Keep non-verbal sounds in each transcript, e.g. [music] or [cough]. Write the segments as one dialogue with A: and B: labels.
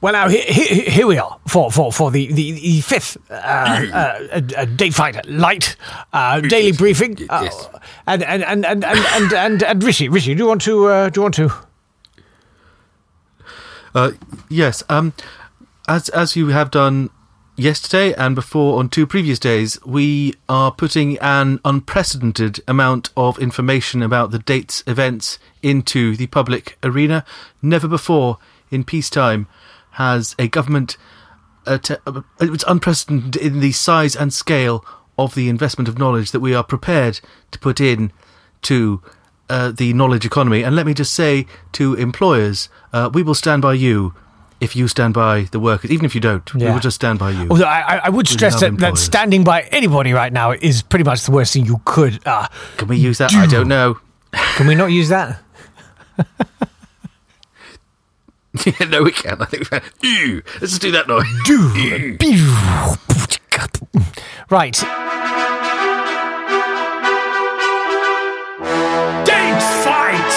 A: Well, now here, here, here we are for for for the the, the fifth uh, [clears throat] uh, uh, day fight light uh, daily briefing. Uh,
B: Yes.
A: and, and, and, and, and, and, and, and Rishi, Rishi, do you want to uh, do you want to?
B: Uh, yes. Um, as as you have done yesterday and before on two previous days, we are putting an unprecedented amount of information about the dates events into the public arena. Never before in peacetime has a government. Uh, te- uh, it's unprecedented in the size and scale of the investment of knowledge that we are prepared to put in to uh, the knowledge economy. And let me just say to employers, uh, we will stand by you if you stand by the workers. Even if you don't, we will just stand by you.
A: Although I, I- would stress that, that standing by anybody right now is pretty much the worst thing you could. Uh,
B: Can we use that? I don't know.
A: can we not use that? [laughs]
B: Yeah, no, we can. I think we can. Ew. Let's just do that noise.
A: Right. Date fight!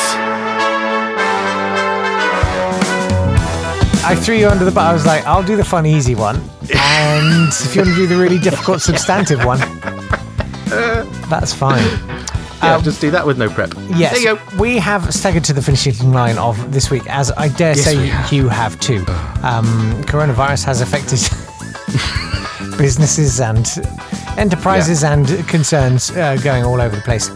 A: I threw you under the bus. I was like, I'll do the fun, easy one. And if you want to do the really difficult, substantive one, [laughs] that's fine.
B: Yeah, just do that with no prep.
A: Yes,
B: There you go.
A: we have staggered to the finishing line of this week, as I dare
B: Yes,
A: say
B: have.
A: you have too. Um, coronavirus has affected [laughs] businesses and enterprises and concerns uh, going all over the place.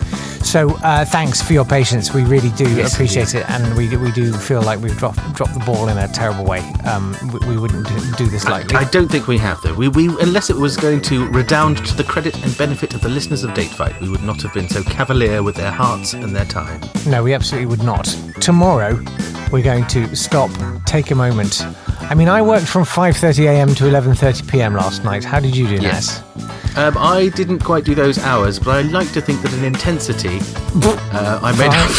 A: So uh, thanks for your patience. We really do
B: Yes,
A: appreciate it, and we we do feel like we've dropped dropped the ball in a terrible way. Um, we, we wouldn't do, this lightly.
B: I don't think we have though. We, we unless it was going to redound to the credit and benefit of the listeners of Date Fight, we would not have been so cavalier with their hearts and their time.
A: No, we absolutely would not. Tomorrow, we're going to stop, take a moment. I mean, I worked from 5:30 a.m. to 11:30 p.m. last night. How did you do,
B: Yes.
A: Naz?
B: Um, I didn't quite do those hours, but I like to think that in intensity, uh, I made up.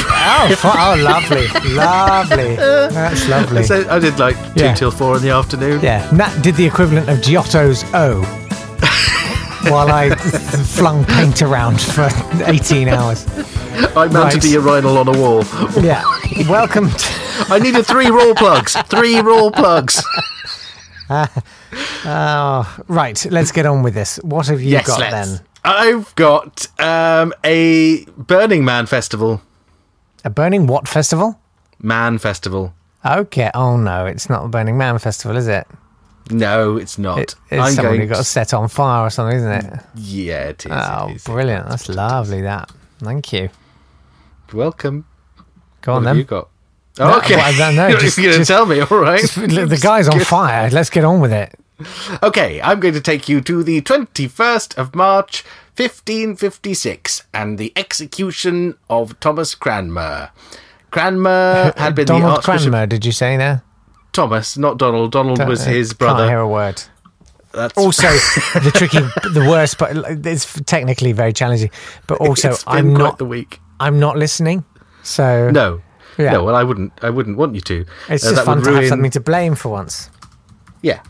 B: for [laughs]
A: oh, oh, lovely, lovely. That's lovely.
B: So I did like two
A: Yeah.
B: till four in the afternoon.
A: yeah, Nat did the equivalent of Giotto's O. [laughs] While I flung paint around for 18 hours.
B: I mounted
A: Right.
B: the urinal on a wall.
A: Yeah. Welcome to. [laughs]
B: I needed three raw plugs. Three raw plugs. [laughs]
A: Oh, right. Let's get on with this. What have you got then?
B: I've got um, a Burning Man festival.
A: A Burning What festival?
B: Man festival.
A: Okay. Oh no, it's not the Burning Man festival, is it?
B: No, it's not.
A: It, it's someone who got
B: to-
A: set on fire or something, isn't it?
B: Yeah, it is.
A: Oh,
B: it is.
A: brilliant! That's lovely. That. Thank you.
B: Welcome.
A: Go on
B: what have
A: then.
B: you got? Okay.
A: well, I don't know, [laughs]
B: You're
A: just-
B: going to
A: just-
B: tell me, all right?
A: the guy's on fire. Let's get on with it.
B: Okay, I'm going to take you to the 21st of March, 1556, and the execution of Thomas Cranmer. Cranmer [laughs] had been the
A: Donald
B: Archbishop.
A: Cranmer, did you say there?
B: Thomas, not Donald. Donald was his brother.
A: Can't hear a word.
B: That's
A: Also, [laughs] the tricky, the worst, but it's technically very challenging. But also, I'm not,
B: the week.
A: I'm not listening. So
B: No,
A: Yeah.
B: no. Well, I wouldn't. I wouldn't want you to.
A: it's
B: Uh,
A: just fun to have something to blame for once.
B: Yeah.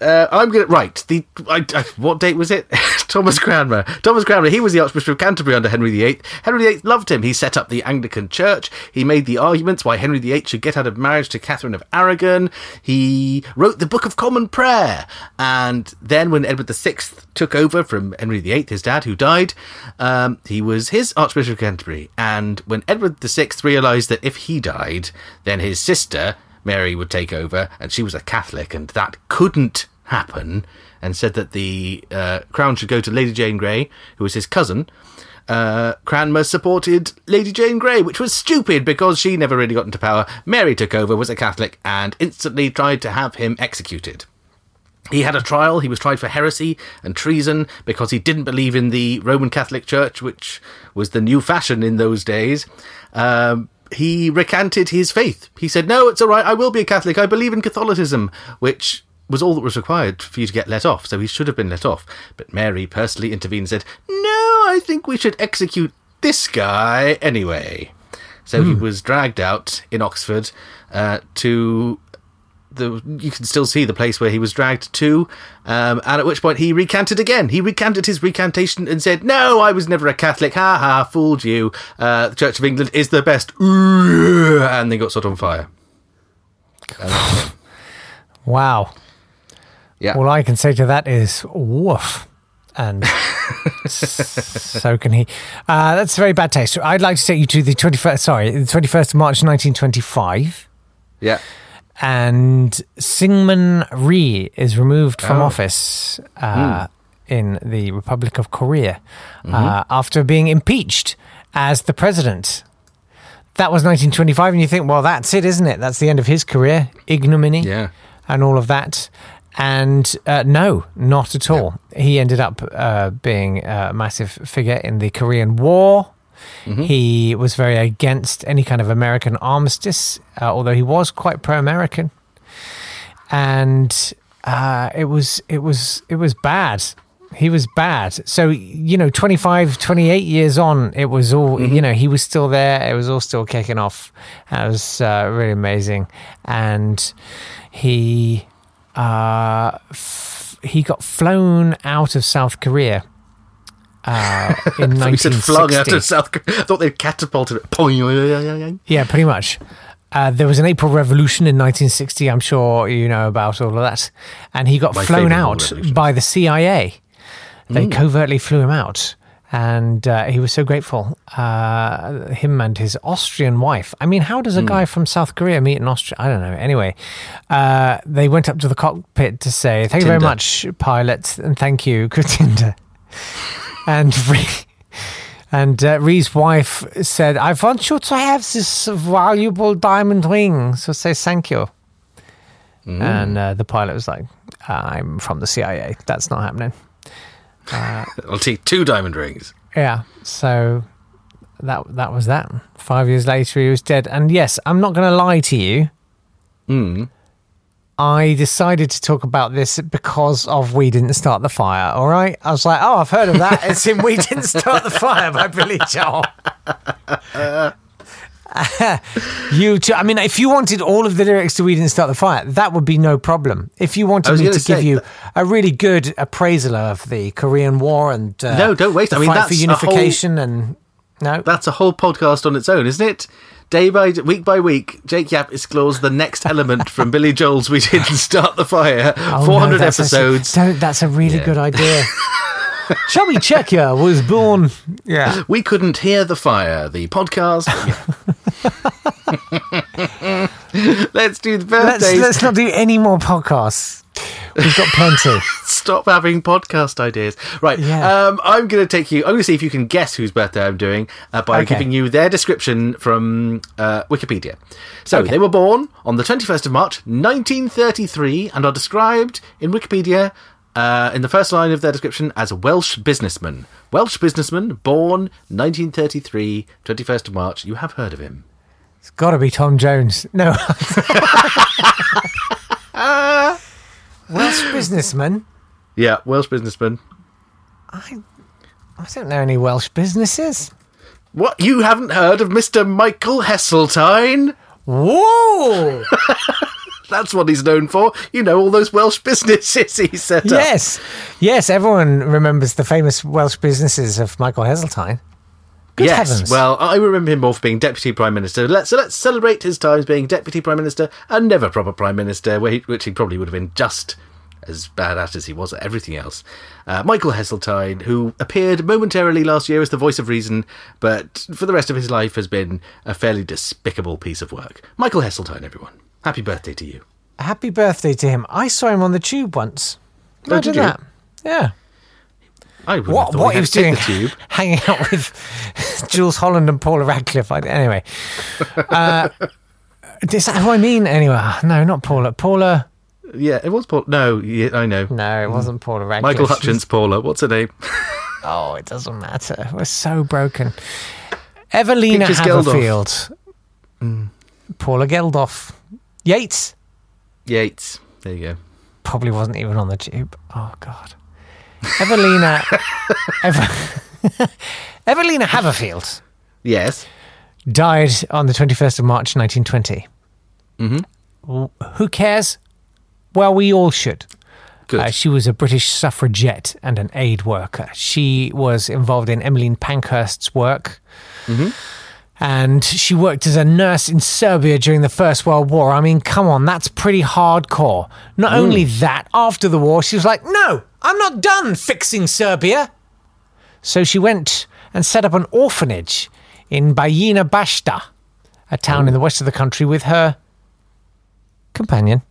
B: Uh, I'm gonna right. The I, I, what date was it? [laughs] Thomas Cranmer. Thomas Cranmer. He was the Archbishop of Canterbury under Henry VIII. Henry VIII loved him. He set up the Anglican Church. He made the arguments why Henry VIII should get out of marriage to Catherine of Aragon. He wrote the Book of Common Prayer. And then when Edward VI took over from Henry VIII, his dad, who died, um, he was his Archbishop of Canterbury. And when Edward VI realised that if he died, then his sister Mary would take over, and she was a Catholic, and that couldn't happen, and said that the uh, crown should go to Lady Jane Grey, who was his cousin. Uh, Cranmer supported Lady Jane Grey, which was stupid because she never really got into power. Mary took over, was a Catholic, and instantly tried to have him executed. He had a trial. He was tried for heresy and treason because he didn't believe in the Roman Catholic Church, which was the new fashion in those days. Um, he recanted his faith. He said, No, it's all right. I will be a Catholic. I believe in Catholicism, which was all that was required for you to get let off. So he should have been let off. But Mary personally intervened and said, No, I think we should execute this guy anyway. So he was dragged out in Oxford uh, to the you can still see the place where he was dragged to, um, and at which point he recanted again. He recanted his recantation and said, "No, I was never a Catholic. Ha ha, fooled you. Uh, the Church of England is the best." And they got set on fire. [laughs]
A: Wow.
B: Yeah.
A: All I can say to that is woof. And so can he. Uh, that's very bad taste. I'd like to take you to the 21st, sorry, the 21st of March 1925.
B: yeah.
A: And Syngman Rhee is removed from
B: Oh.
A: office uh, in the Republic of Korea uh, after being impeached as the president. That was 1925, and you think, well, that's it, isn't it? That's the end of his career, ignominy,
B: Yeah.
A: and all of that. And uh, no, not at all. He ended up uh, being a massive figure in the Korean War. He was very against any kind of American armistice, uh, although he was quite pro-American. And uh, it was it was it was bad. He was bad. So you know, 25, 28 years on, it was all you know. He was still there. It was all still kicking off. That was uh, really amazing. And he uh, f- he got flown out of South Korea uh, [laughs] in
B: You said
A: 1960.
B: flung out of South Korea. I thought they'd catapulted it.
A: Yeah, pretty much. Uh, there was an April Revolution in 1960. I'm sure you know about all of that. And he got
B: My
A: flown out by the CIA. They
B: Hmm.
A: covertly flew him out. And uh, he was so grateful. Uh, him and his Austrian wife. I mean, how does a guy from South Korea meet an Austrian? I don't know. Anyway, uh, they went up to the cockpit to say, Thank you very much, pilot, and thank you, [laughs] Tinder. and and uh, Rhee's wife said, "I want you to have this valuable diamond ring." So say thank you. And uh, the pilot was like, "I'm from the CIA. That's not happening."
B: I'll take two diamond rings.
A: Yeah. So that that was that. Five years later, he was dead. And yes, I'm not going to lie to you.
B: Mm.
A: I decided to talk about this because of We Didn't Start the Fire, all right? I was like, oh, I've heard of that. It's in We Didn't Start the Fire by Billy Joel. [laughs] you too. I mean, if you wanted all of the lyrics to We Didn't Start the Fire, that would be no problem. If you wanted me to give you a really good appraisal of the Korean War and uh,
B: No, don't waste. I mean,
A: fight
B: that's
A: for
B: a
A: unification and no,
B: That's a whole podcast on its own, isn't it? Day by week by week, Jake Yapp explores the next element from [laughs] Billy Joel's "We Didn't Start the Fire."
A: Oh,
B: Four hundred
A: no, actually-
B: episodes.
A: don't- that's a really
B: Yeah.
A: good idea. [laughs] Chubby Checker was born. Yeah.
B: We couldn't hear the fire. The podcast. [laughs] let's do the
A: Let's,
B: birthdays.
A: let's not do any more podcasts. We've got plenty. [laughs]
B: Stop having podcast ideas. Right.
A: Yeah.
B: Um, I'm going to take you. I'm going to see if you can guess whose birthday I'm doing uh, by
A: Okay.
B: giving you their description from uh, Wikipedia. So
A: Okay.
B: they were born on the 21st of March, 1933, and are described in Wikipedia. Uh, in the first line of their description as a Welsh businessman. Welsh businessman, born 1933, 21st of March. You have heard of him.
A: It's got to be Tom Jones. No. [laughs] Welsh businessman.
B: Yeah, Welsh businessman.
A: I, I don't know any Welsh businesses.
B: What? You haven't heard of Mr. Michael Heseltine?
A: Whoa! [laughs]
B: That's what he's known for. You know, all those Welsh [laughs] businesses he set up.
A: yes, yes. Everyone remembers the famous Welsh businesses of Michael Heseltine. Good
B: yes.
A: heavens!
B: Well, I remember him more for being deputy prime minister. Let's so let's celebrate his times being deputy prime minister and never proper prime minister, where he, which he probably would have been just as bad at as he was at everything else. Uh, Michael Heseltine, who appeared momentarily last year as the voice of reason, but for the rest of his life has been a fairly despicable piece of work. Michael Heseltine, everyone, happy birthday to you.
A: happy birthday to him. I saw him on the tube once.
B: Oh,
A: Imagine
B: you?
A: that. Yeah.
B: I wouldn't
A: What, what he was doing,
B: the tube. [laughs]
A: hanging out with [laughs] Jools Holland and Paula Radcliffe. I, anyway, [laughs] uh, is that who I mean? Anyway, no, not Paula. Paula.
B: Yeah, it was Paul. No, yeah, I know.
A: No, it wasn't Paula Radcliffe.
B: Michael Hutchence, Paula. What's her name?
A: Oh, it doesn't matter. We're so broken. Evelina
B: Pictures.
A: Haverfield. Paula Geldof. Yates
B: Yates. There you go.
A: probably wasn't even on the tube. Oh God. Evelina. [laughs] Ev- Evelina Haverfield
B: Yes.
A: died on the 21st of March 1920. Mm-hmm. Who cares? Well, we all should.
B: Good.
A: Uh, she was a British suffragette and an aid worker. She was involved in Emmeline Pankhurst's work. And she worked as a nurse in Serbia during the First World War. I mean, come on, that's pretty hardcore. Not only that, after the war, she was like, no, I'm not done fixing Serbia. So she went and set up an orphanage in Bajina Bashta, a town in the west of the country, with her companion,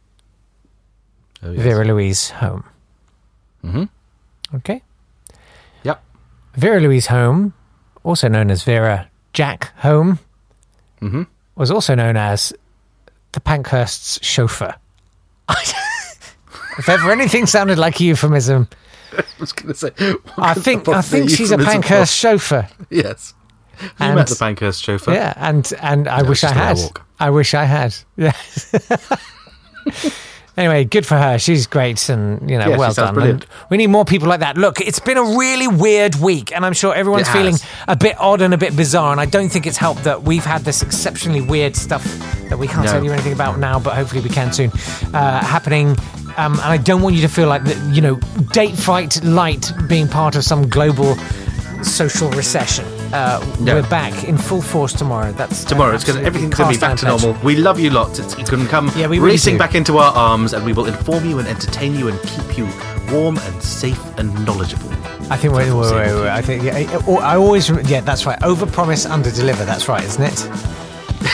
B: Oh, yes.
A: Vera Louise Holme.
B: Mhm.
A: Okay.
B: Yep.
A: Vera Louise Holme, also known as Vera Jack Holme,
B: Mhm.
A: was also known as the Pankhurst's chauffeur. [laughs] if ever anything sounded like a euphemism,
B: I was going to say.
A: I think I think she's a Pankhurst chauffeur.
B: Yes. You
A: And-
B: met the Pankhurst chauffeur.
A: Yeah, and and I
B: No,
A: wish I had. I wish I had. Yeah. [laughs] [laughs] anyway, good for her. She's great, and you know, well done.
B: brilliant.
A: And we need more people like that. Look, it's been a really weird week, and I'm sure everyone's feeling a bit odd and a bit bizarre. And I don't think it's helped that we've had this exceptionally weird stuff that we can't
B: No.
A: tell you anything about now, but hopefully we can soon. Uh, happening. Um, and I don't want you to feel like that. You know, date fight light being part of some global social recession. Uh,
B: No.
A: We're back in full force tomorrow. That's uh,
B: Tomorrow, it's gonna, everything's going to be back to normal. We love you lots. It's, you can come
A: Yeah, we really
B: racing
A: do.
B: back into our arms, and we will inform you and entertain you and keep you warm and safe and knowledgeable.
A: I think wait, wait, wait, wait, I think yeah, I, always yeah, that's right. Over promise, under deliver. That's right, isn't it?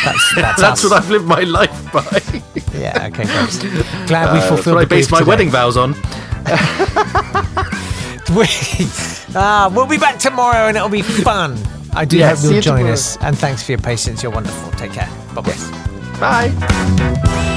A: That's [laughs] that's,
B: That's what I've lived my life by.
A: Yeah. Okay. Great. Glad we
B: Uh, that's
A: fulfilled.
B: what I based my
A: today.
B: wedding vows on. [laughs]
A: We, [laughs] ah, we'll be back tomorrow, and it'll be fun. I do
B: Yeah,
A: hope you'll join
B: tomorrow.
A: us, and thanks for your patience. You're wonderful. Take care. Bye bye.
B: Bye.